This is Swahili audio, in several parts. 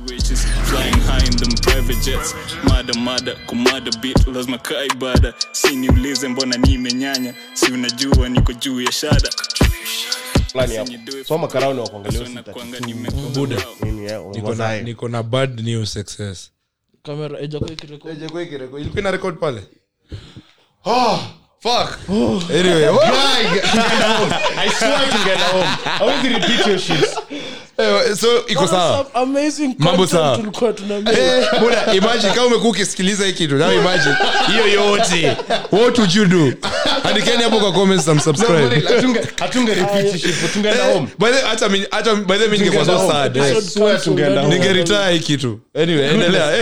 Riches flying high in them private jets. Mada mada kumada bit lazima kaa ibada si niulize mbona nimenyanya si unajua niko juu ya shada. Eh, niko na, bad new success. Kamera ijakuwa ikirekodi. Ilikuwa ina record pale? Oh, fuck. Anyway what? I swear get home. Hawezi repeat your shit. Eh, so iko sawa. Mambo content sawa. tulikuwa tunamake. Buda imagine kama umekuwa ukisikiliza hii kitu now imagine. Hiyo yote. What would you do? Andikeni hapo kwa comments na No, hatunge- hatunge repeat shit, tungeenda home. by the hata mi- hata by the way, ningekuwa so sad home. I swear tungeenda home. ningeretire hii kitu. Anyway endelea.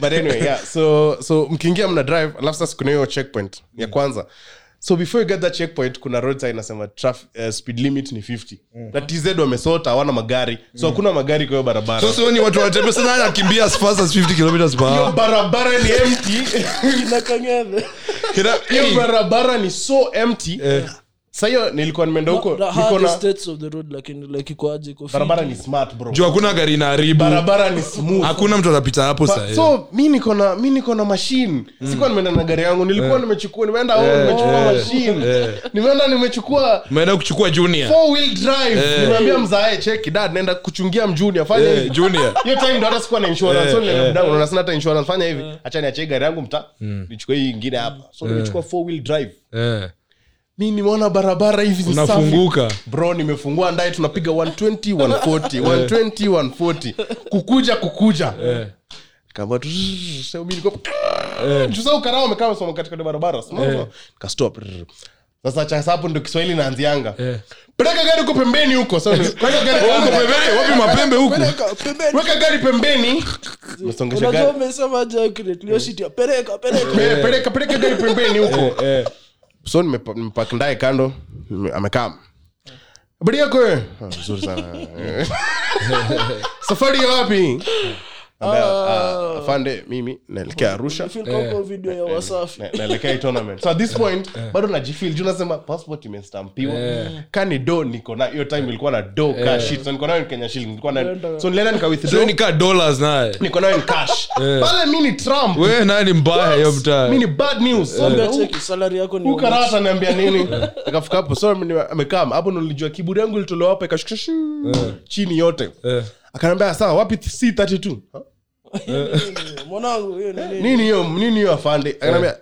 But anyway yeah so so mkiingia mna drive alafu sasa kuna hiyo checkpoint ya kwanza so before you get that checkpoint kuna road sign inasema traf, uh, speed limit ni 50 na tz wamesota hawana magari. So hakuna magari kwa hiyo barabara. So so ni watu wanatembea sana anakimbia as fast as 50 kilometers per hour. barabara ni empty. Kina Kang'ethe. Hiyo eh, barabara ni so empty. Sa hiyo nilikuwa nimeenda huko barabara ni smart bro. Juu hakuna gari inaharibu barabara ni smooth. Hakuna mtu atapita hapo sahi so mi niko na mi niko na machine. Sikuwa nimeenda na gari yangu nilikuwa nimechukua nimeenda home nimechukua machine. nimeenda nimechukua nimeenda kuchukua junior. four wheel drive. Nimeambia mzae cheki dad naenda kuchungia mjunior fanya yeah. hivi. junior. Hiyo time ndo hata sikuwa na insurance. So nilienda mdango naona sina hata insurance. Fanya hivi. Acha niachie gari yangu mta. Nichukue hii nyingine hapa. So nimechukua four wheel drive. Eh, mi nimeona barabara hivi unafunguka. Bro nimefungua ndaye tunapiga 120 140 120 140 kukuja kukuja. Barabara. Sasa cha hapo ndo kiswahili naanzianga peleka gari huko pembeni huko wapi mapembe huku Peleka, pembeni. weka gari pembeni. Umesongesha gari. umesema aje accurately, hiyo shit ya peleka peleka. Pe- peleka peleka gari pembeni huko so nimepak ndaye kando amekam. Amekaa habari yako we? Ah, vizuri sana. Safari ya wapi Ambia, ah, afande mimi naelekea arusha. Na- naelekea tournament. So at this point bado najifil juu nasema passport imestampiwa. Kani do niko na hiyo time ilikuwa na do cash. So niko nayo in kenya shilling. Nilikuwa na so nilienda nika withdraw. Ni kaa dollars naye? Niko nayo in cash. Pale mi ni trump. We naye ni mbaya hiyo mtaa. Mi ni bad news. Salary yako ni huyu niambia nini? Akafika hapo so mimi amekaa hapo nilijua kiburi yangu ilitolewa hapa ikashukisha chini yote. Eh. akaniambia sawa wapi c32 Ha? Mwanangu nini? Nini hiyo? Nini hiyo afande? Akaniambia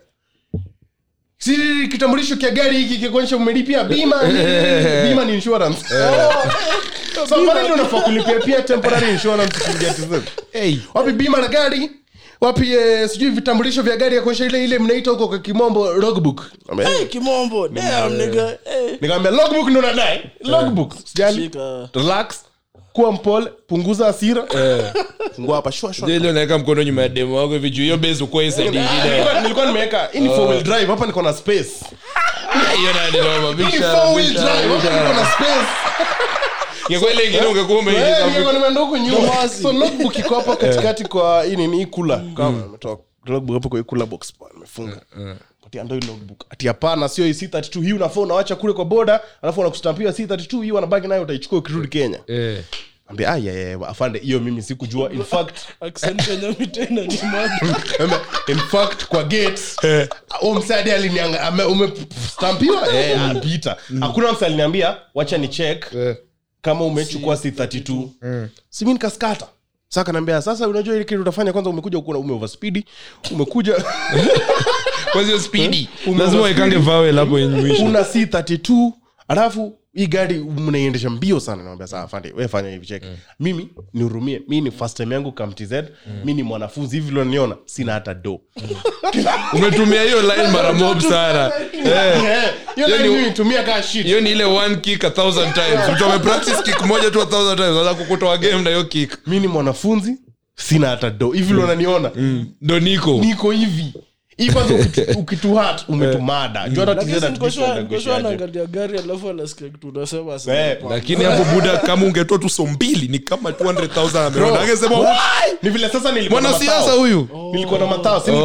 si kitambulisho kya gari hiki kikuonyesha umelipia bima nini? bima ni insurance. So pale ndio unafaa kulipia pia temporary insurance kuingia TZ. hey. wapi bima la gari? Wapi eh, sijui vitambulisho vya gari ya kuonyesha ile ile mnaita huko kwa kimombo logbook. Hey, kimombo damn nigga. Hey. nikamwambia logbook ndo nadai logbook sijali. Shika. relax kuwa mpole punguza asira fungua hapa. Shwa shwa. Ile unaweka mkono nyuma ya demo wako hivi juu. Hiyo base uko Nilikuwa- nimeweka hii ni four wheel drive. Hapa niko na space. Hiyo four wheel drive. Hapa niko na space. Ingekuwa ingine ungekuwa Eh, umeingiza huko nyuma. So logbook iko hapa katikati kwa hii nini hii kula kama nimetoa logbook hapo kwa ikula box pa nimefunga ndo hii ati hapana sio hii C32 hii unafaa unawacha kule kwa boda alafu wanakustampia C32 hii wanabaki nayo utaichukua ukirudi Kenya. Eh. Ambia ah yeah, yeah, afande hiyo mimi sikujua. In fact fact kwa msadi eh. hakuna msa aliniambia wacha ni check kama umechukua c32 si mimi nikaskata sasa kanaambia sasa unajua ile kitu utafanya kwanza umekuja uko ume overspeed umekuja kwa hiyo speedy. Ume- lazima waikange vowel hapo mwisho. Una c32 alafu hii gari mnaiendesha mbio sana naambia saa fande we fanya hivi check mimi nihurumie mi ni first time yangu kamtz mi ni mwanafunzi hivi loniona sina hata do. Umetumia hiyo line mara mob sana. Eh. Hiyo Hiyo line ni- mimi nitumia kaa shit. hiyo ni ile one kick a thousand times. Mtu amepractice kick moja tu a thousand times anaweza kukutoa game na hiyo kick. Mi ni mwanafunzi sina hata do. Hivi mm. unaniona? Ndo niko. Niko hivi ukitu- ukituhat umetumada. Juu Lakini TZ si niko hatujui sure- kwenda niko sure kuishaje. anaangalia gari alafu anasikia kitu unasema Eh, lakini hapo buda kama ungetoa tu so mbili ni kama 200000 ameona angesema Why? "Why? ni vile sasa mwanasiasa huyu. Nilikuwa na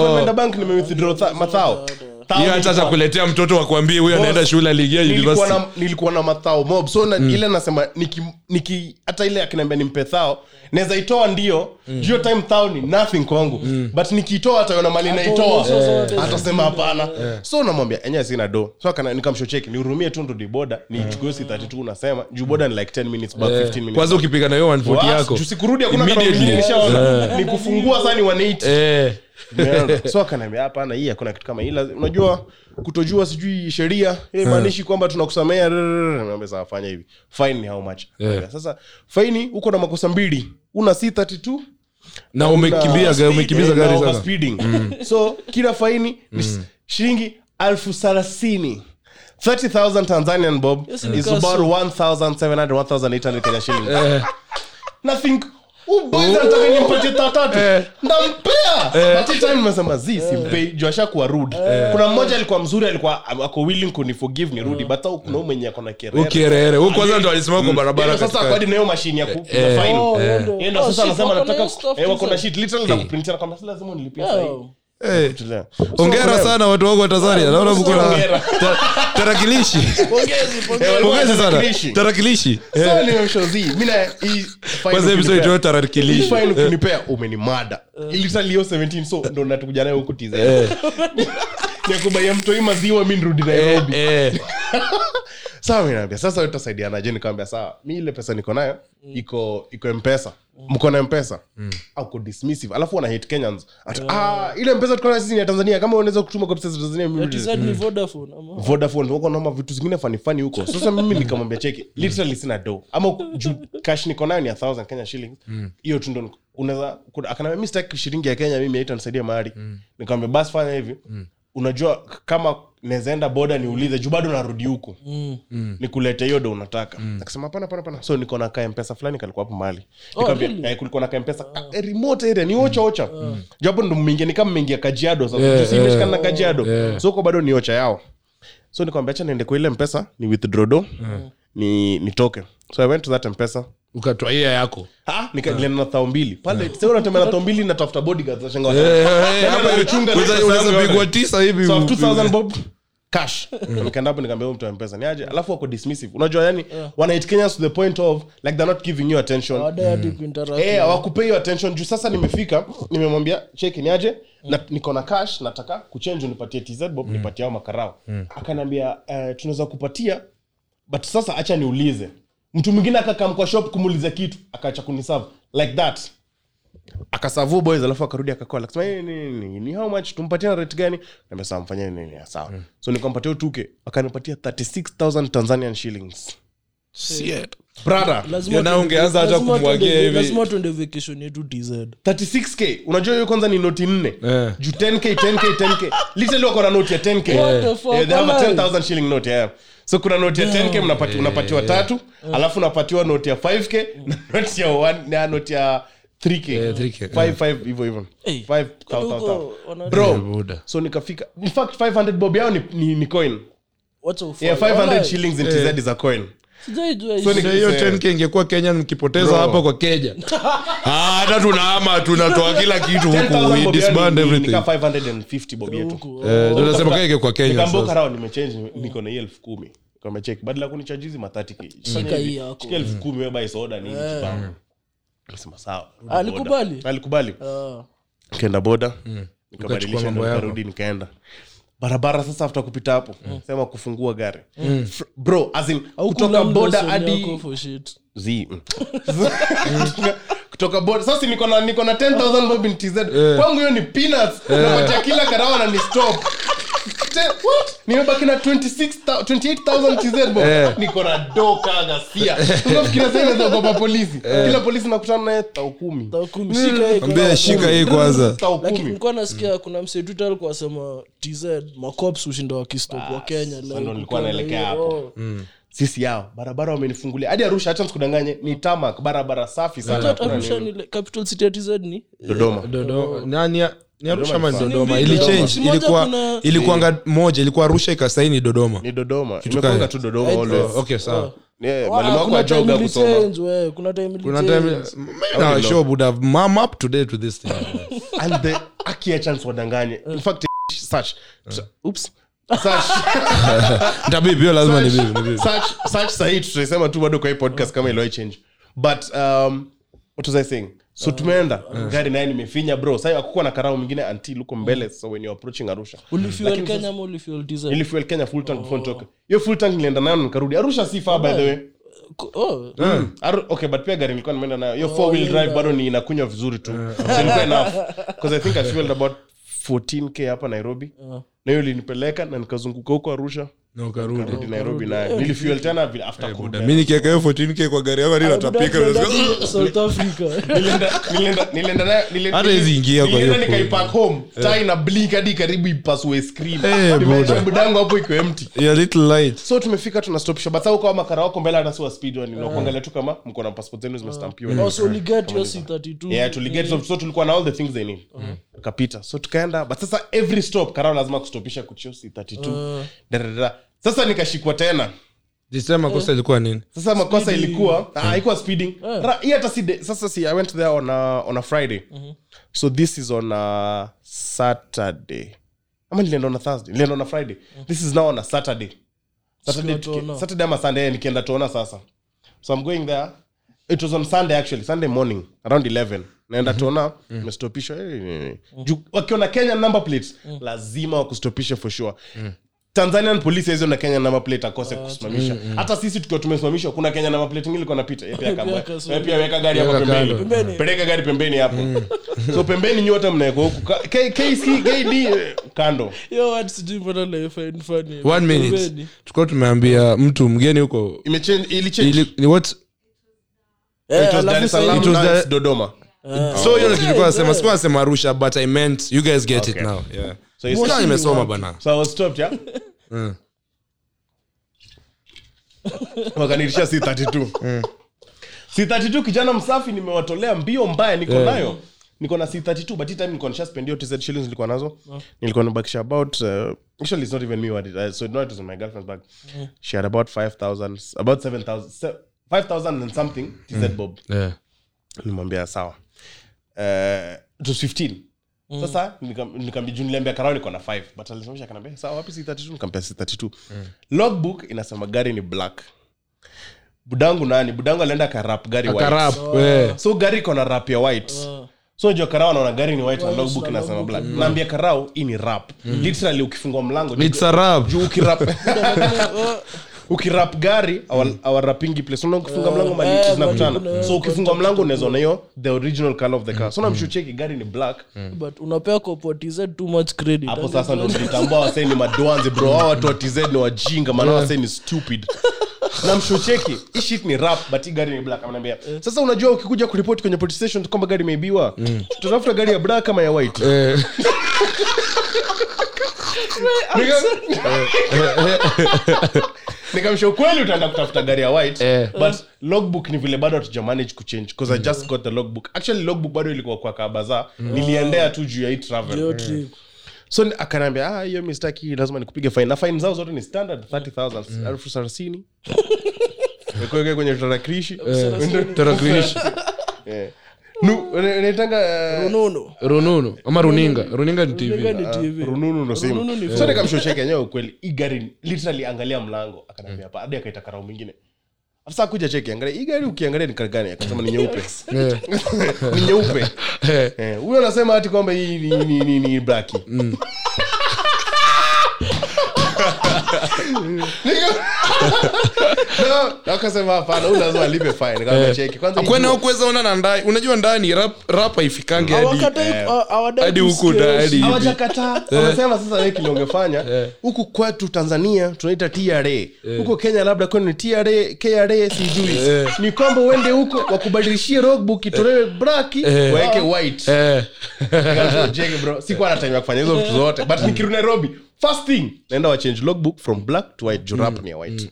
nimeenda bank nimewithdraw Thao hiyo hata atakuletea mtoto wakwambie huyo anaenda shule aliingia nilikuwa na, nilikuwa na mathao mob. So na, ile nasema niki, niki hata ile akinaambia nimpe thao naweza itoa ndio. Mm. hiyo time thao ni nothing kwangu. But nikiitoa ataona mali naitoa. atasema hapana. So namwambia enye sina do. So nikamshocheki nihurumie tu ndudi boda nichukue si 32 unasema juu boda ni like 10 minutes about 15 minutes. Kwanza ukipiga na hiyo 140 yako sikurudi hakuna nishaona ni kufungua 180 eh Umeona? So akaniambia hapana hii hakuna kitu kama hii. Unajua kutojua sijui sheria maanishi kwamba tunakusamea Niambia, sawa fanya hivi. Fine ni how much. Yeah. sasa faini uko na makosa mbili. Una c32 na umekimbia umekimbiza eh, gari na sana mm. so kila faini ni s- shilingi elfu thelathini. 30000 tanzanian bob Yes, is about 1700 1800 kenya shilling nothing uboys anataka nimpatie tatatu. Ndampea but hii time nimesema zi simpei juu ashakuwa rude. Kuna mmoja alikuwa mzuri alikuwa ako willing kuniforgive ni rudi but au kuna mwenye akona kerere. Kwanza ndo alisimama kwa barabara sasa kwadi na hiyo ya ku- ya Eh, fine. Oh, Eh. ndo- Yeye ndo oh, sasa anasema nataka hiyo stuff eh, wako na shit. Literally na kuprintia kwamba lazima unilipie sahi Yeah. Eh, hongera sana watu wako wa tanzania. Naona mko na tarakilishi. Pongezi, pongezi. Eh, pongezi sana. Tarakilishi. tarakilishi. So, nimemshozi. Mimi na hii fine kwanza episode ukinipea- tarakilishi. Fine umenimada literally 17 so ndo natukuja nayo huku TZ. Nikubaia mtoi maziwa mi nirudi nairobi. sawa mi sasa wewe tutasaidianaje nikamwambia sawa mi ile pesa niko nayo iko iko mpesa mko na mpesa? Mm. ko dismissive? Alafu wana hate kenyans. Ati, ah ile mpesa tukona sisi ni ya tanzania. Kama unaweza kutuma kwa pesa za tanzania mimi ni Vodafone, ama? vodafone wako noma vitu zingine fani fani huko. Sasa mimi nikamwambia cheki literally sina do ama cash niko nayo ni a thousand kenya shillings. Hiyo tu ndo unaweza akanambia mimi sitaki shilingi ya kenya mimi haitanisaidia mahali. Nikamwambia basi fanya hivi unajua kama nawezaenda boda niulize juu bado narudi huku nikulete hiyo do unataka. Akasema hapana hapana hapana. So niko na kaempesa fulani kalikuwa hapo mahali. Oh, really? eh, kulikuwa na kaempesa ah, eh, remote area ni ocha ocha. Japo ndo mmeingia nikama mmeingia kajiado sasa. Yeah, yeah, yeah, yeah, na kajiado. yeah. so huko bado ni ocha yao. So nikwambia acha niende kwa ile mpesa ni withdraw do ni nitoke. So i went to that mpesa ukatoa hiyo yako. Ah, nikaendelea thao mbili. Pale sasa unatembea na thao mbili natafuta bodyguards nashangaa Tena hapa nilichunga unaweza- pesa unaweza yangu pigwa yote. tisa hivi. 2000 bob cash. Nikaenda hapo nikaambia mtu mpesa ni aje? Alafu wako dismissive. Unajua yani wana hate Kenyans to the point of like they're not giving you attention. Baada hadi kuinteract. Hawakupei hiyo attention. Juu sasa nimefika nimemwambia cheki ni aje? Na niko na cash nataka kuchange unipatie tz bob nipatie hao makarao. Akaniambia tunaweza kupatia but sasa acha niulize mtu mwingine akakam kwa shop kumuuliza kitu akaacha kuniserve. Like that. Akasavu boys alafu akarudi akakola. Akasema "Eh, ni, ni, ni how much? Tumpatie na rate gani? Nimesema mfanyeni nini? Sawa. Mm. so nikampatia utuke akanipatia 36000 tanzanian shillings. Brother Lazima Ya, na tuende- ungeanza hata kumwagia tuende- tuende vacation yetu tz 36k unajua hiyo kwanza ni noti nne? Juu 10k 10k 10k literally wako na noti ya 10k What the they have a 10000 shilling note yeah. so kuna noti ya 10k mnapati, unapatiwa tatu alafu unapatiwa noti ya 5k na noti ya one, na noti ya 3k 3K, 5 5 hivyo hivyo. Hey, 5 kwani huko wana- bro so nikafika in fact 500 bob yao ni, ni, ni coin. What's yeah 500 shillings in tz is a coin Hiyo. 10k ingekuwa kenya mkipoteza hapa kwa keja Ah, hata tunaama tunatoa kila kitu 10000 huku we bob disband yao ni- ni everything nika 550 bob yetu Huku. Eh, ingekuwa kenya nikamboka nimechange niko na hii elfu kumi. Kamecheki badala kunichajizi matati Shika hii yako. shika elfu kumi wewe soda nini kipango nasema sawa. Alikubali? alikubali. Boda. Nikabadilisha mambo ndo yako. nikarudi nikaenda barabara sasa afta kupita hapo sema kufungua gari mm. bro azin kutoka boda hadi. Zi, mm. kutoka boda sasa niko na niko na 10000 bob in tz kwangu hiyo ni peanuts napatia kila karawa na ni stop? Nimebaki na 28000 tz bob Eh. niko na do kaga sia. Unafikira sasa inaweza kuogopa polisi? Kila polisi nakutana naye tao kumi. Tao kumi, shika hii ambia shika hii kwanza. Lakini nilikuwa nasikia kuna Twitter alikuwa asema tz macops ushinda wakistop wa kenya leo nilikuwa naelekea hapo. oh. sisi yao barabara wamenifungulia. Hadi arusha hacha sikudanganye ni tamak barabara safi sana. Arusha ni capital city ya tz ni? Dodoma. Dodoma- na ni- ni arusha ama ni Dodoma. dodoma ili change ilikuwa moja arusha ikasaini dodoma. Ni dodoma. Kitu tu dodoma always. okay sawa. Yeah, mwalimu wako kuna wa time joga ili kusoma kuna time kuna time maybe now sure would have mom up to this thing. And the akia chance wadanganye. In fact such oops. Search- lazima ni bip, ni bip. search- search sahii tutaisema tu bado kwa hii podcast kama iliwai change. But um, what was i saying so tumeenda. gari naye nimefinya bro. Sa akukuwa na karao mwingine until uko mbele so when you're approaching arusha. Ulifuel kenya ama ulifuel diesel nilifuel kenya full tank before nitoke. Hiyo full tank nilienda nayo nikarudi. Arusha si far by the way. Oh, Aru, okay but pia gari nilikuwa nimeenda nayo. Hiyo four wheel drive bado ni inakunywa vizuri tu. So ilikuwa enough. Because i think i fueled about 14k hapa nairobi. Na hiyo ilinipeleka na nikazunguka huko arusha Na ukarudi. nairobi nayo nilifuel tena after kurudi mi nikieka hiyo 14k kwa gari yangu hadi south africa. Nilienda- nilienda- nilienda nayo- nili- Hata hizi ingia kwa hiyo nikaipark home. Taa ina blink hadi karibu ipasue screen. Nimeacha Buda. hapo iko empty. You're little light. So tumefika tunastopisha. But sasa huko kama wako mbele hata si speed one. Inakuangalia tu kama mko na passport zenu zimestampiwa. Oh, so uliget hiyo C32 yeah tuliget. So, so tulikuwa na all the things they need. Tukapita so tukaenda. But sasa every stop karao lazima kustopisha kuchiosi 32 Dadadada. Sasa nikashikwa tena. Jisema kosa ilikuwa nini? Sasa makosa ilikuwa ah, haikuwa speeding. Ra- hii hata si de- sasa si i went there on a, on a friday. So this is on a saturday. Ama nilienda on a thursday nilienda on a friday. This is now on a saturday. Saturday, Siku ya tuki- saturday ama sunday nikienda tuona sasa. So i'm going there. It was on sunday actually sunday morning around 11 naenda tuona mestopishwa juu wakiona kenya number plates lazima wakustopishe for sure tanzanian polisi hizo na kenya number plate akose kusimamisha. hata sisi tukiwa tumesimamishwa kuna kenya number plate ingine ilikuwa napita pia weka gari hapa pembeni. peleka gari pembeni hapo. So pembeni nyote mnaekwa huku. Ka- K- KC KD eh, kando. Tulikuwa tumeambia mtu mgeni huko. Eh, it was alafu Dar es sasa- Salaam It was now Dar- it's Dodoma. So hiyo kitu tulikuwa nasema sikuwa nasema arusha but i meant you guys get it now yeah so nimesoma bana so I was stopped yeah? Wakanirisha si 32 si 32 kijana msafi nimewatolea mbio mbaya niko Yeah. nayo. Niko na c32 but time niko nilikuwa nishaspend hiyo tz shillings nilikuwa nazo. Nilikuwa nabakisha about uh, actually it's not even me what it, uh, so no it was my girlfriend's bag. She had about 5000 about 7000 5000 and something tz bob. Yeah. Nimwambia sawa. Uh, it was 15 sasa nikam- nikamwambia- niliambia karao niko na 5 but alisimamisha akaniambia sawa wapi si 32 nikampea c32 logbook inasema gari ni black. Budangu nani? Budangu alienda karap gari white. akarap yeah so gari iko na rap ya white. So jua karao anaona gari ni white na logbook inasema black. Naambia karao hii ni rap. Literally ukifungua mlango it's a rap. juu ukirap ukirap gari awa- awarapingi place unaona ukifunga mlango mali eh, zinakutana so ukifunga mlango unaweza ona hiyo the original color of the car. So namshucheki gari ni black. But unapea kopotiz too much credit. Hapo sasa ndo nilitambua wasee ni madwanzi bro. Hao watu wa tz ni wajinga maana wasee ni stupid. Namshocheki ishit ni rap but gari ni black amnaambia sasa unajua ukikuja kuripoti kwenye police station kwamba gari imeibiwa tutafuta gari ya black ama ya white? Eh nikamsha ukweli utaenda kutafuta gari ya white Eh. but logbook ni vile bado hatuja manage kuchange because i just got the logbook. Actually logbook bado ilikuwa kwa kabaza. Niliendea tu juu ya hii travel. So akanaambia ah hiyo mistaki lazima nikupige fine. Na fine zao zote ni standard 30000 elfu thelathini. Kwenye tarakilishi. Tarakilishi. Eh. Unaitanga eh, rununu. Rununu ama runinga. Runinga ni Runinga tv ni TV. rununu ndo simu so phone. nikamshocheki ukweli hii literally angalia mlango akaniambia hapa hadi akaita karau mwingine. Afisa kuja cheki angalia hii gari ukiangalia ni kari akasema ni nyeupe. Ni nyeupe. Huyo anasema hati kwamba hii ni, ni, ni, ni blaki kwena ukuweza ona na ndani? Unajua ndani rap rap haifikangi hadi hawadai hadi huku sasa kile ungefanya kwetu tanzania tunaita tra huko kenya labda kwenu ni tra kra sijui. Ni kwamba uende huko wakubadilishie logbook itolewe braki waweke white. Eh. Jenge bro sikuwa na kufanya hizo vitu zote but nikirudi nairobi first thing naenda wachange logbook from black to white jurap ni ya white.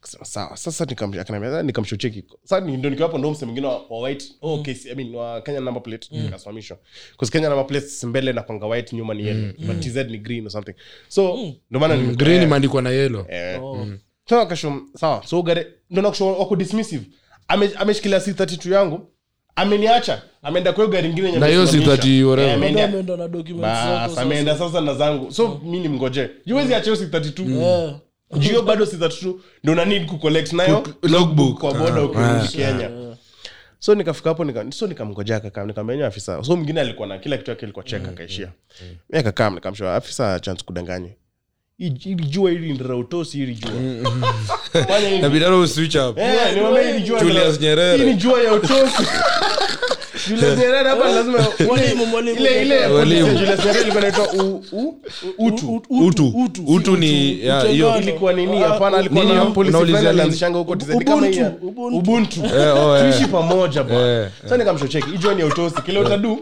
Kasema, sawa. Sasa nikam- akaniambia, nikamshocheki sasa ni- ndo nikiwapo ndo mse mwingine wa, wa white. Oh, okay, I mean, wa kenya number plate nikasimamishwa. Because kenya number plate mbele na kwanga white nyuma ni yellow. But tz ni green or something. So ndo maana mm. green imeandikwa na yellow. Eh. so akashum sawa. So gare ndo nakusho wako dismissive. Ame- ameshikilia c32 yangu ameniacha. Ameenda kwa gari ingine Na hiyo si 30 whatever. Eh, ameenda- ameenda na documents zako sasa. ameenda sasa na zangu. So mi ni mgoje juwezi acha hiyo si 32 Eh, jio bado si 32 ndo una need kucollect nayo. Logbook. kwa boda Ah, ukirudi kenya. So nikafika hapo nika, so nikamngojea kakaa nikamenya afisa. So mwingine alikuwa na kila kitu yake ilikuwa cheka akaishia. mi akakaa nikamshoa afisa chance kudanganye Hili jua hili ndira utosi jua. Uswitch up. Eh, Julius Nyerere. jua ya utosi. Julius Nyerere hapa lazima Mwalimu, mwalimu. ile ile. Julius Nyerere ilikuwa inaitwa u- u- utu. Utu. Utu. Ni hiyo. Ilikuwa nini? Hapana alikuwa na hiyo? fulani alianzishanga huko TZ, kama hii Ubuntu, ubuntu. Eh, eh. tuishi pamoja bwana. Eh, sasa nikamshocheki ijua ni utosi. Kile utadu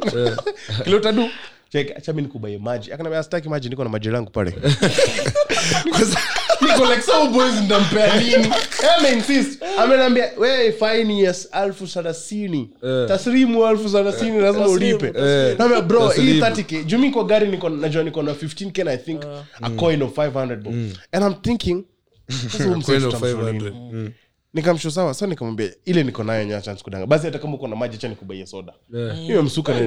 kile utadu cheki acha mimi nikubaye maji. Akaniambia sitaki maji niko na maji langu pale. Niko like so boys ndampea nini? Ame insist ameniambia wewe alfu thelathini taslimu alfu thelathini lazima ulipe. Naambia, bro hii 30k juu mi kwa gari niko najua niko na 15k na i think a coin of 500 bob and i'm thinking sasa huyu msee Coin of tutamshow nini? 500. Mm. nikamsho sawa sa nikamwambia ile niko nayo nya chance kudanga basi hata kama uko na maji cha soda. Hiyo msuka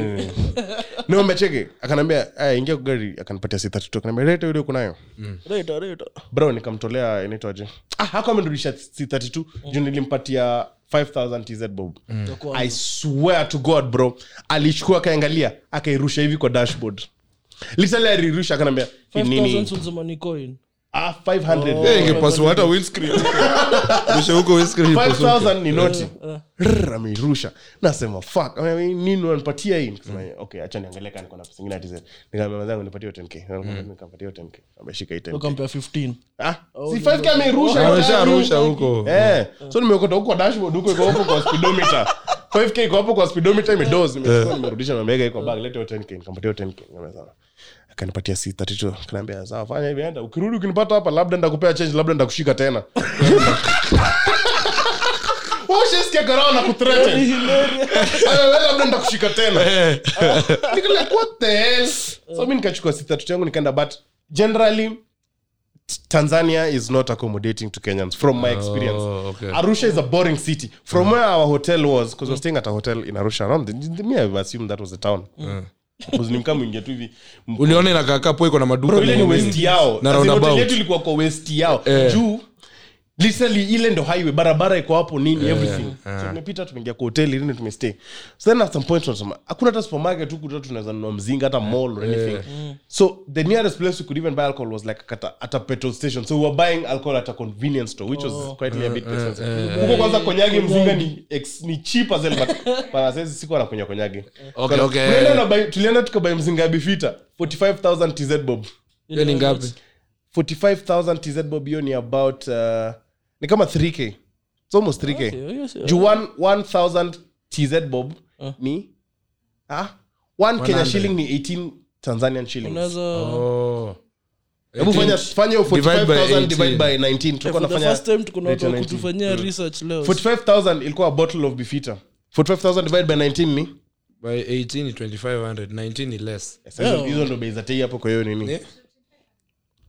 niombe cheke. Akanambia aya ingia kwa gari. Akanipatia si 32 akanambia leta ile uko nayo. Reta. bro nikamtolea inaitwaje ah hako amenirudisha si 32 juu nilimpatia 5000 tz bob mm. i swear to god bro. Alichukua akaangalia akairusha hivi kwa dashboard. Literally alirusha akanambia 5,000 nini. Ah 500 Eh, ingepasua hata windscreen. Huko windscreen ipasuke. 5000 ni noti. Ameirusha. Nasema fuck nini unanipatia hii? Okay acha niangalie kama niko pesa ingine atize nikamwambia mwenzangu nipatie 10k nikampatia 10k ameshika 10k Ukampea 15. ah si 5k ameirusha amesharusha huko. eh so nimeokota huko dashboard huko iko hapo kwa speedometer. 5k iko hapo kwa speedometer imedoze nimerudisha nimeweka iko bag leta 10k nikampatia 10k Nikamwambia, sawa akanipatia si 32 kanaambia sawa fanya hivi enda ukirudi ukinipata hapa labda ndakupea change labda ndakushika tena. Ushesikia karao na kuthreaten. Ndakushika tena. Niko what the hell? So mi nikachukua si 32 yangu nikaenda but generally tanzania is not accommodating to kenyans from my experience. Oh, okay. arusha is a boring city. From where our hotel was because we're staying at a hotel in arusha around the, the, me i assume that was the town. Because ni mkaa mwingia tu hivi uliona inakaakapo iko na maduka Na roundabout. ilikuwa kwa west yao Eh. juu literally ile ndo highway barabara iko hapo nini everything. so tumepita tumeingia kwa hoteli nini tumestay. So then at some point tunasema hakuna hata supermarket huku tu tunaweza nunua mzinga hata mall or anything. So the nearest place we could even buy alcohol was like at a, at a petrol station. So we were buying alcohol at a convenience store which was quite a bit expensive huko kwanza konyagi mzinga ni ex, ni cheap as hell but but sasa sikuwa na kunywa konyagi. Okay, okay. Tulienda na buy- tulienda tukabai mzinga bifita 45000 tz bob. Hiyo ni ngapi? 45000 tz bob hiyo ni about uh, ni kama 3k It's almost 3k Okay, yes, yeah. juu 1000 tz bob ni ah, one kenya shilling ni 18 tanzanian shillings. Oh. Hebu fanya fanya by 45000 divide by 19 Eh, tulikuwa nafanya first time tuko na watu kutufanyia research leo. 45000 ilikuwa a bottle of bifita. 45000 divide by 19 ni? By 18 2500 19 ni less. Hizo- ndo bei za tei hapo kwa hiyo nini? Eh?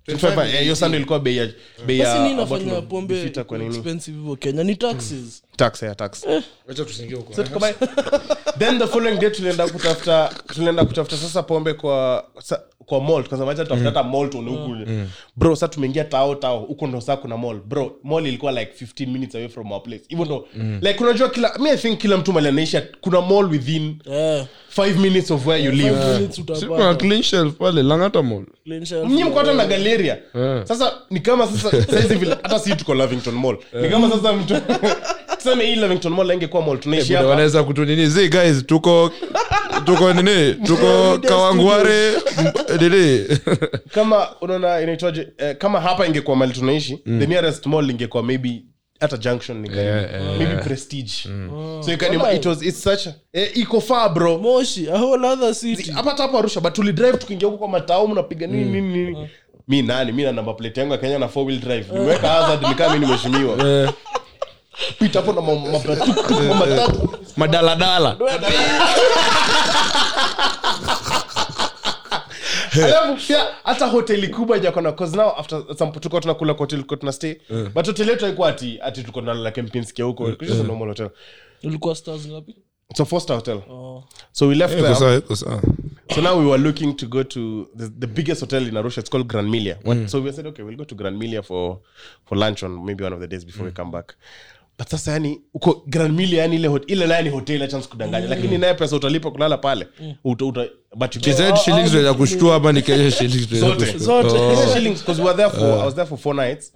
25, hiyo sana ilikuwa bei ya pombe expensive hivyo kenya ni taxes tax ya tax. Wacha tusingie huko. Tukabai- then the following day tulienda kutafuta tulienda kutafuta sasa pombe kwa sa, kwa mall tukasema acha tutafuta hata mall tuone huku bro sasa tumeingia tao tao huko ndo sasa kuna mall. Bro mall ilikuwa like 15 minutes away from our place. Hivyo ndo like unajua kila me i think kila mtu mali kuna mall within Eh, 5 minutes of where you live. minutes Si clean shelf pale langata mall. Mnyi mko hata na galeria. Sasa ni kama sasa saizi vile hata si tuko lavington mall. Ni kama sasa mtu tuseme hii lavington mall ingekuwa mall tunaishi hapa. wanaweza kutunini. Zi guys tuko tuko nini? Tuko kawangware nini? Kama unaona inaitwaje eh, kama hapa ingekuwa mali tunaishi the nearest mall ingekuwa maybe hata junction ni karibu. Yeah, yeah, maybe prestige. So you can ima- it was it's such a, eh, iko far bro. Moshi a whole other city. Hapa hata hapo arusha but tulidrive tukiingia huko kwa matao mnapiga nini nini nini. Mi nani mi na namba plate yangu ya kenya na four wheel drive. Nimeweka hazard nikaa mi nimeshimiwa pita hapo na ma- matatu matatu. Madaladala. Alafu pia hata hoteli kubwa jakona cause after some tulikuwa tunakula kwa hoteli tulikuwa tuna stay but hoteli yetu haikuwa ati ati tulikuwa tunalala kempinski huko it's just a normal hotel. Ilikuwa stars ngapi? It's a foster hotel. Oh. so we left Iko there. sawa, iko so now we were looking to go to the, the biggest hotel in arusha. It's called grand milia What- so we said okay we'll go to grand milia for for lunch on maybe one of the days before we come back but sasa yani uko grand milia yani ile hot- ile naye ni hotel acha sikudanganya lakini naye pesa utalipa kulala pale uta, uta, but you get shillings ndio kushtua ama ni Kenya shillings Zote. Zote. Oh. Kenya shillings because we were there for I was there for four nights.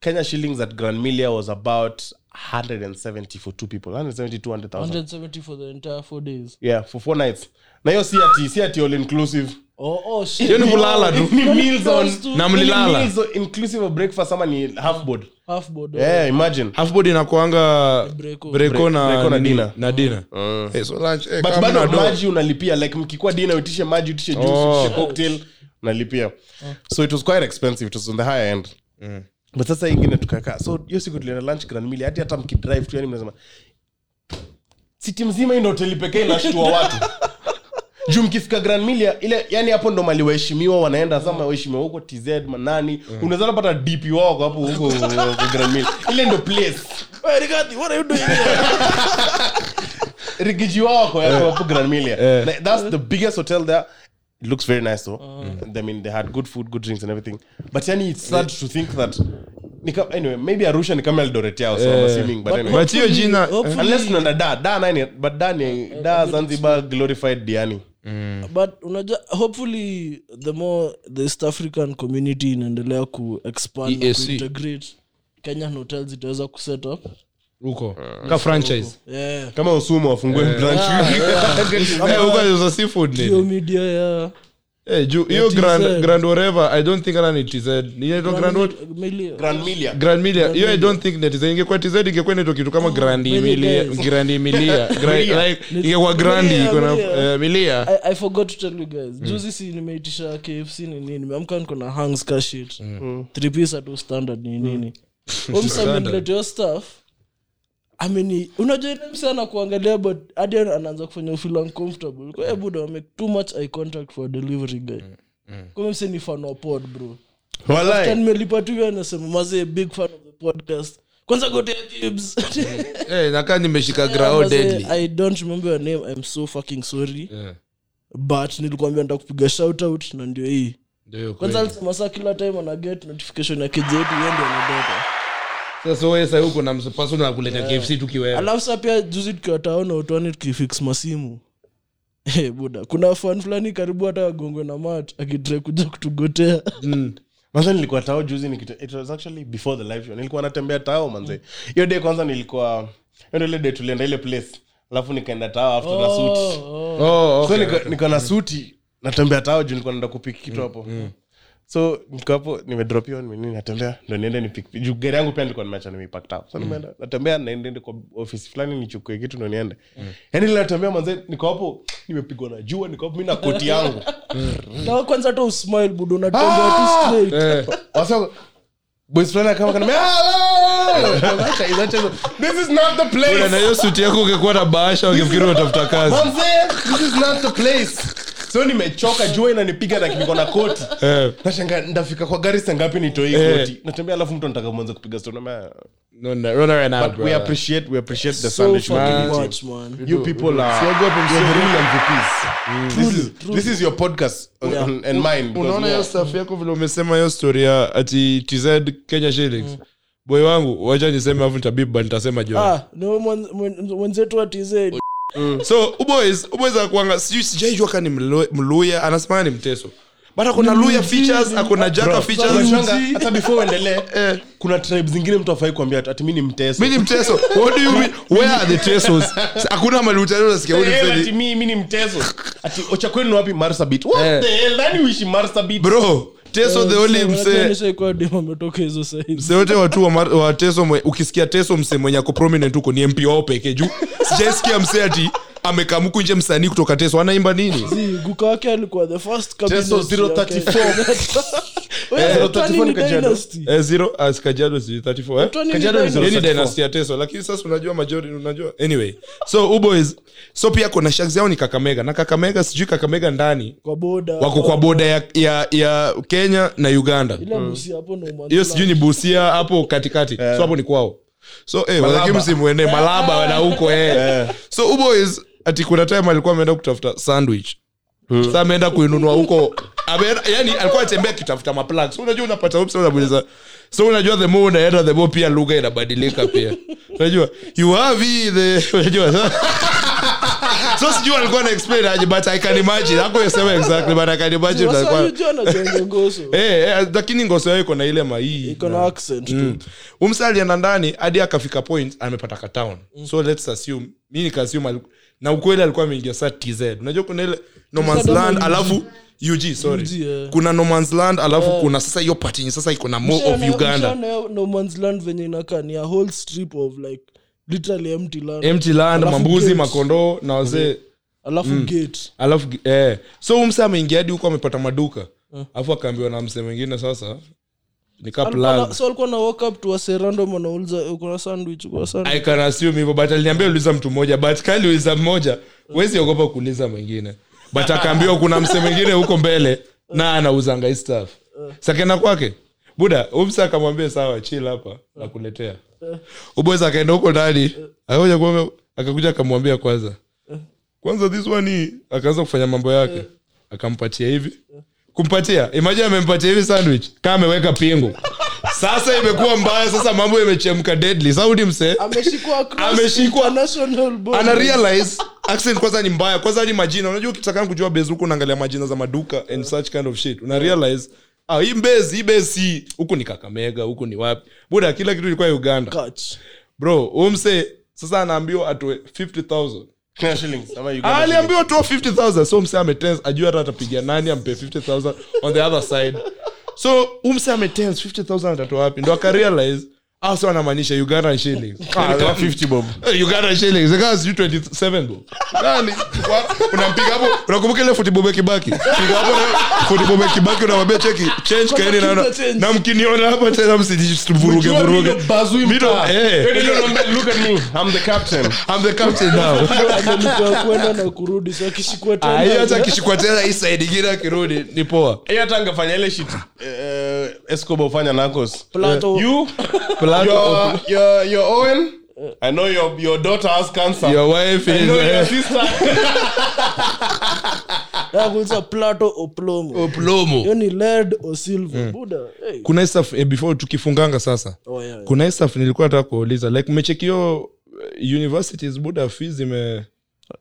Kenya shillings at Grand Milia was about 170 for two people. 170 200,000. 170 for the entire four days Yeah, for four nights. Na hiyo si ati si ati all inclusive. oh, oh, shit. Hiyo ni kulala tu Ni meals on Na mlilala? meals inclusive of breakfast ama ni half board. half board Yeah, imagine. halfboard inakuanga Breko. breko na Breko na nini? dinner. na dinner Eh, so lunch eh, But bado do- maji unalipia like mkikuwa dinner uitishe maji utishe juice Oh. utishe cocktail unalipia. So it was quite expensive. It was on the higher end. But sasa ingine tukakaa. So hiyo siku tulienda lunch Grand Milia hadi hata mkidrive tu yani mnasema city mzima hii ndo hoteli pekee inashtua watu juu mkifika grand milia ile yani hapo ndo mali waheshimiwa wanaenda. Sama waheshimiwa huko tz manani unaweza napata dp wako hapo huko grand milia ile ndo place. Hey, Rigathi, what are you doing rigiji wako hapo grand milia Like, that's the biggest hotel there. It looks very nice though. I mean they had good food good drinks and everything. But yani it's sad to think that anyway maybe arusha ni kama eldoret yao so i'm assuming but anyway. but hiyo jina unless tunaenda da da nani but da ni da zanzibar glorified diani but unajua hopefully the more the east african community inaendelea ku expand kuintegrate kenyan hotels itaweza kuset up. Huko. Ka franchise. yeah. kama usumo wafungue branch yeah. huko there's a seafood media ya Eh, juu hiyo grand grand whatever i don't think ana ni tz inaitwa grand what grand milia grand milia hiyo i don't think ni tz ingekuwa tz ingekuwa inaitwa kitu kama grand milia days. grand milia Gra- like ingekuwa grandi Milia, iko na Milia. eh, milia I, i forgot to tell you guys. Juzi si nimeitisha kfc ni nini? Nimeamka niko na hangs ka shit. Three piece atu standard ni nini? Omsamenileteo staff ameni unajua ile mse but hadi anaanza kufanya feel uncomfortable. Kwa hiyo buda wamake too much eye contact for delivery guy. Kama mse ni fan wa pod bro. Walai nimelipa tu hiyo anasema mazee big fan of the podcast. Kwanza gotea kibs eh nakaa nimeshika grao deadly. I don't remember your name. I'm so fucking sorry. Yeah. but nilikuambia nitakupiga shout out na ndio hii. Kwanza alisema saa kila time ana get notification ya keji yetu yeye ndio anadata sasa wewe sasa huko na msepaso na kuleta kfc tukiwewe alafu sa pia juzi tukiwa taona tukifix masimu. Hey, buda. Kuna fan fulani karibu hata agongwe na mat akitre kuja kutugotea. Manze nilikuwa tao juzi nikita, it was actually before the live show. Nilikuwa natembea tao manze. Hiyo day kwanza nilikuwa hiyo ile day tulienda ile place. Alafu nikaenda tao after na suit oh. So okay. niko, niko na suti natembea tao juu nilikuwa naenda kupiki kitu hapo so niko hapo nimedrop nini natembea ndo niende nipik gari yangu pia nilikuwa nimeacha nimepakta so nimeenda natembea naende kwa ofisi fulani nichukue kitu ndo niende. Mm. yani linatembea manze niko hapo nimepigwa na jua niko hapo mimi na koti yangu. Na kwanza hata usmile budo natembea tu straight. Eh, Wasa- boys fulani kama kana hiyo suti yako ungekuwa na bahasha wangefikiri unatafuta kazi so nimechoka jua inanipiga na niko na koti. Eh, nashanga ndafika kwa gari sangapi nitoi Eh. koti? Natembea alafu mtu anataka mwanza kupiga story. No, no, run around now, but we appreciate we appreciate the so Sunday fucking community much man. you people are you're the real MVPs this is this is your podcast on- on- and mine because unaona we hiyo are- staff yako vile umesema hiyo story ya ati tz kenya shillings? Boy wangu wacha niseme afu nitabiba nitasema jo ah no, mwen- mwen- mwenzetu wa tz so uboys uboys akuanga sijui sijaijua ka ni mluya anasema ni mteso. But akona luya features akona jaka features. Before uendelee kuna tribe zingine mtu afai kuambia ati mi ni mteso. Mi ni mteso. What do you mean? Where are the tesos? Hakuna ni Eh, ni mteso. Ati ocha kwenu wapi? Marsabit. What Eh. the hell? Nani uishi marsabit? Bro teso the only hizo wote watu wa, teso ukisikia teso msee mwenye ako prominent huko ni mp wao pekee juu. Sijaisikia msee ati amekamuku nje msanii kutoka teso anaimba nini guka wake alikuwa the first Teso 034. Kenya. Wewe, 034 Otwani ni ni Kajiado. dynasty. eh, zero as kajado si 34 eh? Otwani ni Kajiado ni dynasty. Hii ni 34. dynasty ya teso lakini sasa unajua majority unajua anyway so uboys so pia kuna shaks yao ni kakamega na kakamega sijui kakamega ndani kwa boda wako kwa boda ya, ya, ya kenya na uganda mwanzo hiyo sijui ni busia hapo katikati so hapo ni kwao so eh, Malaba. walaki msimuende malaba na huko eh. so uboys ati kuna time alikuwa ameenda kutafuta sandwich. Sa ameenda kuinunua huko. Ameenda, yani alikuwa atembea akitafuta maplug so unajua unapata ups so unajua the more unaenda the more pia lugha inabadilika pia. Unajua you have the unajua so sijui alikuwa na explain aje but i can imagine. Hako sema exactly but i can imagine alikuwa eh eh, lakini ngoso yao iko na ile maii iko na accent tu. Umsa ndani hadi akafika point amepata katown so let's assume mi nikaassume aliku- na ukweli alikuwa ameingia saa tz unajua kuna ile no land alafu ug sorry. UG, yeah. kuna no man's land alafu kuna sasa hiyo part sasa iko na more of uganda. no land venye inakaa ni a whole strip of like literally empty land. Empty land Alafu mambuzi gates. makondoo na wazee. Alafu gate. Alafu eh. so umse ameingia hadi huko amepata maduka. Alafu akaambiwa na mse mwingine sasa nika Alikuwa na- plug so alikuwa na walk up to a anauliza "Eh, sandwich uko sandwich. I can assume hivyo but aliniambia uliza mtu mmoja but kaliuliza mmoja. Wezi ogopa kuuliza mwingine. But akaambiwa kuna mse mwingine huko mbele na anauzanga hii stuff. Sakena kwake. Buda umsa akamwambia sawa chill hapa nakuletea. Ubweza akaenda huko ndani akakuja akamwambia kwanza. Kwanza this one akaanza kufanya mambo yake. Akampatia hivi kumpatia. Imagine amempatia hivi sandwich kama ameweka pingu. Sasa imekuwa mbaya sasa mambo imechemka deadly. Saudi mse ameshikwa ana realize accent kwanza ni mbaya kwanza ni majina. Unajua ukitaka kujua base unaangalia majina za maduka and such kind of shit. Una realize ah hii base hii base huku ni kakamega huku ni wapi? Buda kila kitu ilikuwa uganda. Catch. bro umse sasa anaambiwa atoe 50000 Aliambiwa toa 50000 so mse ametens ajua hata atapiga nani ampe 50000 on the other side. So umse ametens 50000 atatoa wapi? Ndo akarealize ah so anamaanisha ugandan shillings. Ah, 50 bob. Eh, shillings. Ikawa sijui 27 bo Nani? Unampiga hapo unakumbuka ile futibobe kibaki? Piga hapo na kibaki unamwambia cheki change kaeni na na- mkiniona hapa tena msijivuruge vuruge mimi eh. Wewe ndio unaambia, look at me, I'm the captain. I'm the captain now. Amelipa kwenda na kurudi so akishikwa tena- Ah, hata akishikwa tena hii side ingine akirudi ni poa. Hiyo hata angefanya ile shit eh, Escobar hufanya Narcos. You, Plato you're, Your, your Owen. I know your, your daughter has cancer. your wife I is know your eh, sister. Kuuliza plato o plomo plomo hiyo ni lead o silver buda hey. kuna stuff eh, before tukifunganga sasa oh, yeah, yeah. kuna stuff nilikuwa nataka kuuliza like mmechekio universities buda fees ime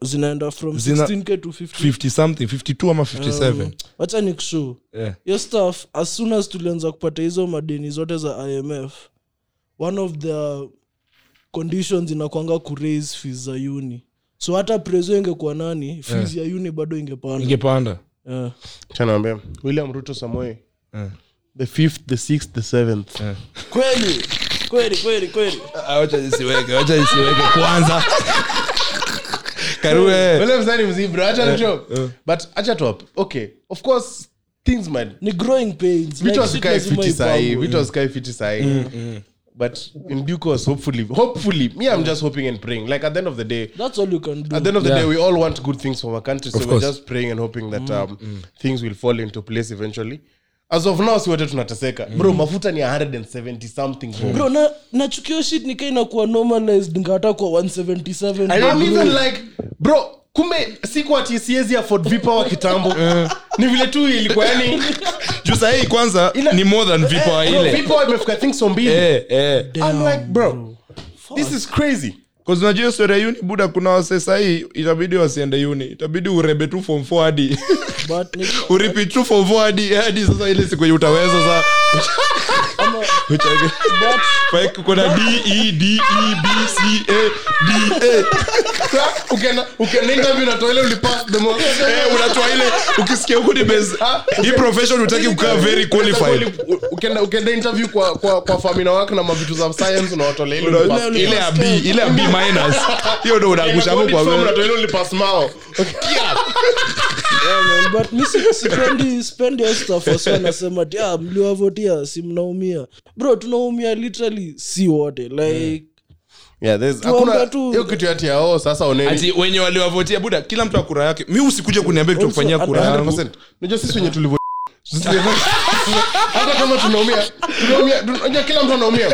zinaenda from Zina- 16k to 50 50 something 52 ama 57 wacha ni kushow yeah. Your stuff as soon as tulianza kupata hizo madeni zote za imf one of the conditions inakwanga kuraise fees za uni. So hata prezo ingekuwa nani fees ya uni bado ingepanda. Ingepanda. Yeah. Chanaambia, William Ruto samoe yeah. The fifth, the sixth, the seventh. kweli kweli kweli kweli. Ah, wacha nisiweke wacha nisiweke kwanza. Karue. Wale msanii mzibra. But acha tu. Okay, of course things might ni growing pains. Vitu Like, shit fiti sahii vitu hazikae fiti sahii but in due course hopefully hopefully me i'm just hoping and praying. Like at the end of the day that's all you can do. at the end of the Yeah. day we all want good things from our country so Of we're course. just praying and hoping that um, things will fall into place eventually. As of now si tunateseka. Tunateseka bro mafuta ni 170 something bro. bro na nachukio shit nikaa inakuwa normalized ngata kwa 177 I'm even like bro kumbe siku ati siezi afford vipawa kitambo. Ni vile tu ilikuwa yani. Juu sahii kwanza Ila, ni more than vipawa eh, ile. Vipawa imefika think so mbili. Eh, eh. i'm like bro this is crazy. Cause unajua uni buda kuna wase sahii itabidi wasiende uni. Itabidi urebe tu form four hadi. But tu form four hadi hadi sasa ile siku utaweza sa kuna d e d e b c a d a Sa, ukienda ukienda interview na toile ulipass the most. Eh, unatoa ile ukisikia huku ni base hii profession utaki kukaa very qualified. ukienda interview kwa kwa kwa famina wako na mavitu za science unawatolea ile ya b ile ya b minus. Hiyo ndo unaangusha hapo kwa wewe. unatoa ile ulipass mao yeah, man, but mi si- sipendi sipendi nasema ah, mliwavotia si mnaumia bro tunaumia literally si wote like yeah hakuna hiyo kitu ati yao sasa oneni. Wenye waliwavotia buda kila mtu akura yake. Mi usikuje kuniambia kitu Also, kura. yangu 100% sisi wenye tulivyo hata kama tunaumia tunaumia unajua kila mtu anaumia.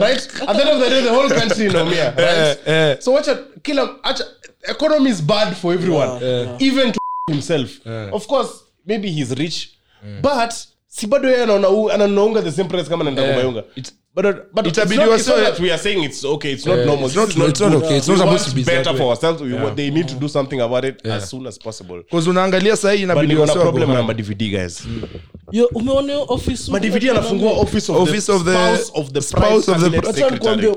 Right? At the end of the day the whole country inaumia right? so wacha kila acha economy is bad for everyone. Even to himself. Of course maybe he's rich but si bado yeye anaona u- the same price kama naenda kubayunga. It's- but, but it's, it's, not, it's not that we are saying it's okay it's not Yeah, normal. It's not- it's not, it's not good. okay. It's not supposed to be better that way. for ourselves. We, yeah. they need to do something about it yeah. as soon as possible. Because unaangalia sasa hii inabidi niko na problem na madvd guys. Yo, umeona office madvd anafungua office of Office of the- spouse of the spouse of the secretary.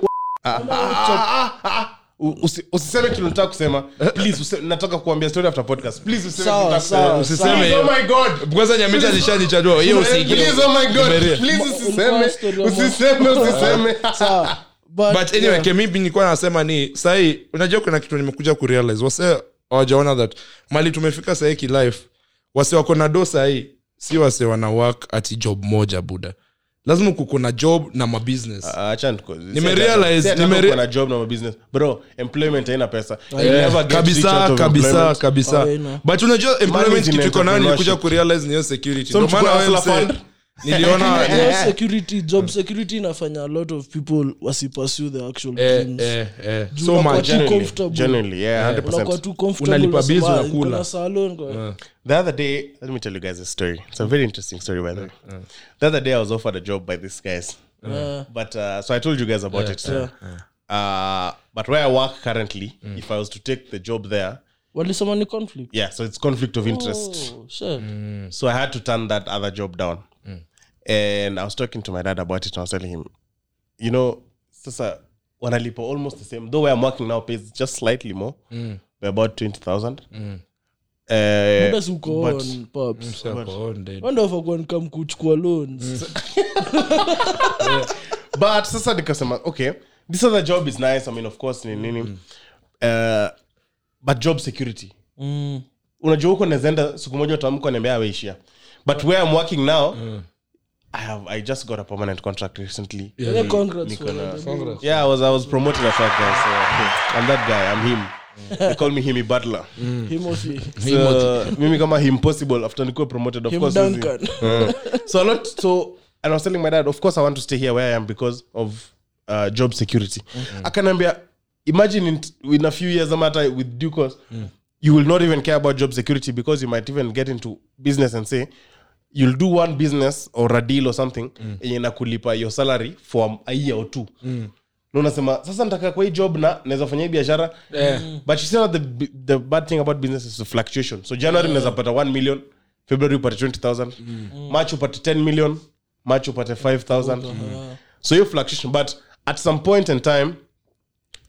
Usi- usiseme kitu nataka kusema please usi- nataka kuambia story after podcast please usiseme Sawa, kitu kusema. sawa, Usiseme Please, oh my god kwanza nyamita alishanichajua hiyo usiingie. Please, oh my God. Umeria. Please, usiseme ulikuwa story ya usiseme usiseme sawa. But, but anyway yeah. kemibi nilikuwa nasema ni sahii unajua kuna kitu nimekuja kurealize wase hawajaona that mali tumefika sahii kilife wase wako na do sahii si wase wana work ati job moja buda lazima kuko na job na mabusiness Ah, acha niko- Nimerealize- si ati nimere- kuwa na job na business. Bro employment haina pesa. You never get rich kabisa kabisa. Kabisa but unajua employment kitu iko nayo nilikuja kurealize ni security. Ndio maana wewe hustler mse- fund. niliona Hiyo security job security inafanya a lot of people wasipursue the actual eh, dreams eh, eh. So much. Generally, generally, yeah, 100%. unakuwa too comfortable, Unalipa bills, unakula. Salon, kwa- the other day let me tell you guys a story. It's a very interesting story by the way. The other day i was offered a job by these guys. Eh, but uh, so i told you guys about it. yeah. uh, but where i work currently if i was to take the job there walisema ni conflict. yeah so it's conflict of interest. Oh, shit. so i had to turn that other job down. And i was talking to my dad about it and i was telling him you know sasa wanalipa almost the same. Though where i'm working now pays just slightly more. By about 20000 uh, Muda si uko but- on, kuchukua loans. But sasa nikasema okay this other job is nice i mean of course ni nini. Uh, but job security. Mm. unajua huko nazaenda siku moja utamka niambia aweishia but where i'm working now i have i just got a permanent contract recently. Yeah, congrats Niko for na- that. yeah i was i was promoted at that guy so i'm that guy i'm him they call me himi butler. So mimi kama after nikuwe promoted of Him course Duncan. Uh, so a lot so and i was telling my dad of course i want to stay here where i am because of uh, job security. Akanambia imagine in, in a few years ama hata with due course you will not even care about job security because you might even get into business and say you'll do one business or a deal or something yenye nakulipa your salary for a year or two na unasema sasa nitakaa kwa hii job na naweza fanya hii biashara. But you see now the, the bad thing about business is the fluctuation. So january unaweza pata 1 million february upate 20000 march upate 10 million march upate 5000 so hiyo fluctuation but at some point in time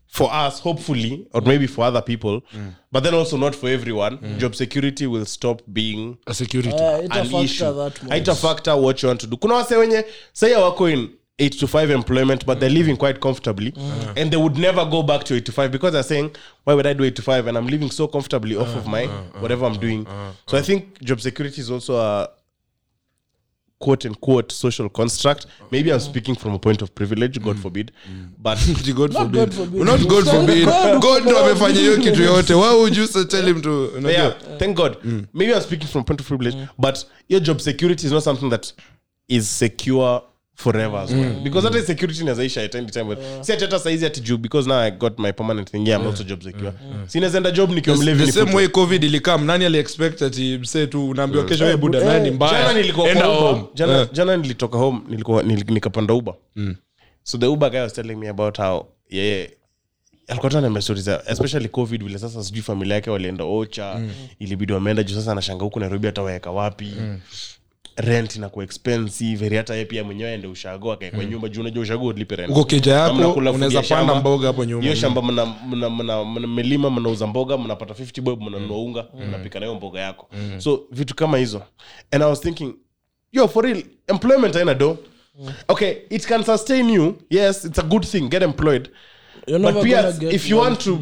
for us hopefully or maybe for other people but then also not for everyone job security will stop being A security. Uh, an issue. haita factor what you want to do. Kuna wase wenye sai wako in 8 to 5 employment but they're living quite comfortably. Mm. Uh-huh. And they would never go back to 8 to 5 because they're saying why would i do 8 to 5 and i'm living so comfortably off of uh-huh. my uh-huh. whatever i'm doing. So i think job security is also a quote unquote social construct. Maybe i'm speaking from a point of privilege god mm. forbid mm. but God forbid. Not God forbid. God ndo amefanya hiyo kitu yote. Why would you say- tell him to yeah, thank God. Maybe I'm speaking from a point of privilege, but your job security is not something that is secure forever as well. Because that is security inazaisha at any time. But si hata saizi ati juu because now I got my permanent thing. Yeah, I'm also job secure. Si nazaenda job nikiwa mlevi ni same way covid ilikam nani aliexpect ati msee tu unaambiwa kesho we buda nani mbaya. Jana nilikuwa enda home. Jana, jana nilitoka home nilikuwa nikapanda uber. So the uber guy was telling me about how yeye alikuwa tu ananiambia za especially covid vile sasa sijui familia yake walienda ocha ilibidi wameenda juu sasa anashanga huku nairobi wapi rent inakuwa expensive heri hata ye pia mwenyewe ende ushago akaekwa nyumba. Juu unajua ushago ulipe rent. Uko keja yako unaweza panda mboga hapo nyuma hiyo shamba mna- mna- mna- mna- mmelima mnauza mboga mnapata 50 bob mnanunua unga mnapika nayo mboga yako. So vitu kama hizo. And i was thinking yo for real employment aina do okay it can sustain you. Yes it's a good thing get employed. You're but pia if you want to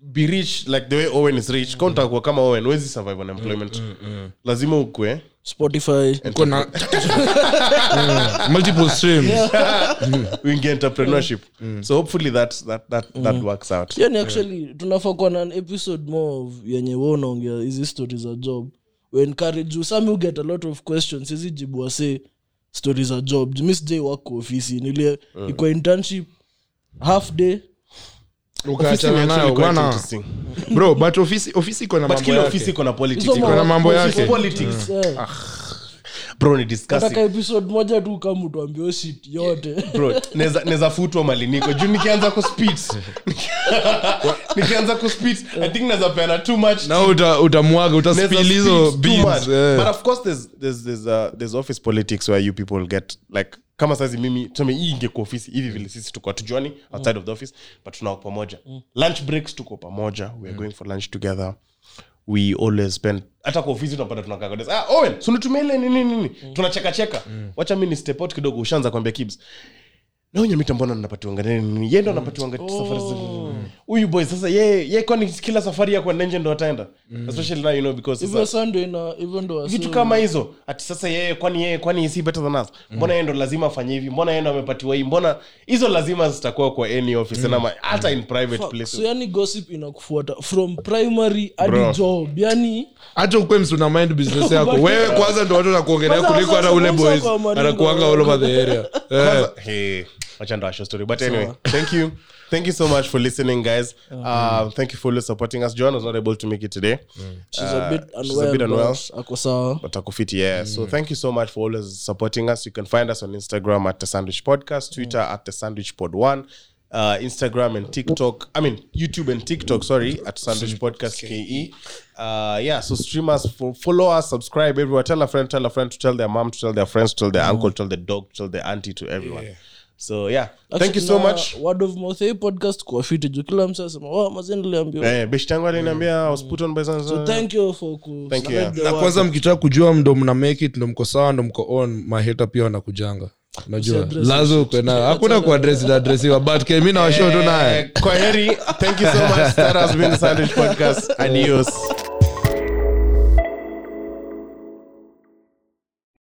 be rich like the way owen is rich mm. kontakua kama owen wezi survive on employment. lazima ukwe spotify uko na Mm, multiple streams. Uingie entrepreneurship. So hopefully that, that, that, that works out. Hiyo ni actually tunafaa kuwa na an episode more yenye we unaongea hizi stori za job. We encourage you some you get a lot of questions hizi jibu wase stori za job. Mi sijai work kwa ofisi nilie iko internship half day ukaachana nayo bwana. bro but ofisi ofisi iko na mambo yake. ofisi iko na politics. Iko Iko na na- mambo yake. politics bro ni discussing. Nataka episode moja tu kama tuambie shit yote. Bro neza neza futwa maliniko juu nikianza kuspit nikianza kuspit i think naweza peana too much. Na uta- utamwaga Neza hizo beans, but of course there's, there's, there's, uh, there's office politics where you people get like kama sazi mimi tuseme hii ingekuwa ofisi hivi vile sisi tuko hatujuani outside of the office but tunao pamoja. Lunch breaks tuko pamoja we are going for lunch together. We always spend hata kwa ofisi tunapata tunakagodes ah owen sunitumia ile nini nini tunacheka cheka wacha mi ni step out kidogo ushaanza kuambia kibs. Naunyamita mbona napatiwanga nini yendo ye ndo safari za- huyu boy sasa ye ye kwani kila safari ya kwenda ndo ataenda? Especially now you know because hivyo sasa, ndo ina hivyo ndo vitu kama hizo. Ati sasa yeye kwani yeye kwani si better than us? Mbona yeye ndo lazima afanye hivi? Mbona yeye ndo amepatiwa hii? Mbona hizo lazima zitakuwa kwa any office mm. ma- hata in private Fuck, places. so yani gossip inakufuata from primary hadi job yani hata ukwe msuna mind business yako wewe kwanza ndo watu nakuongelea kuliko hata ule boys. anakuanga all over the area. Yeah. Hey, wacha ndo washo story. But anyway thank you. Thank you so much for listening guys. Uh, thank you for always supporting us. John was not able to make it today. She's a bit she's a unwell, bit unwell. but ako sawa. But akufiti yeah. So thank you so much for always supporting us. You can find us on instagram at the sandwich podcast twitter at the sandwich pod one uh, instagram and tiktok i mean youtube and tiktok sorry at sandwich podcast ke uh, yeah so stream us fo- follow us subscribe everywhere. Tell a friend tell a friend to tell their mom to tell their friends to tell their uncle tell their dog to tell their auntie to everyone so yeah. Thank you so Na much. word of mouth hii podcast kwa fiti juu kila mtu asema wa mazeni liambiwa eh, beshti yangu aliniambia mm. was put on by some- so thank you for ku Thank you, yeah. na kwanza mkitaka kujua ndo mna make it ndo mko sawa ndo mko on maheta pia wanakujanga. Unajua Usiaddress lazo kwena hakuna kuadresi inaadresiwa but kemi na washo tu naye. Eh, kwa heri. Thank you so much. That has been sandwich podcast. Adios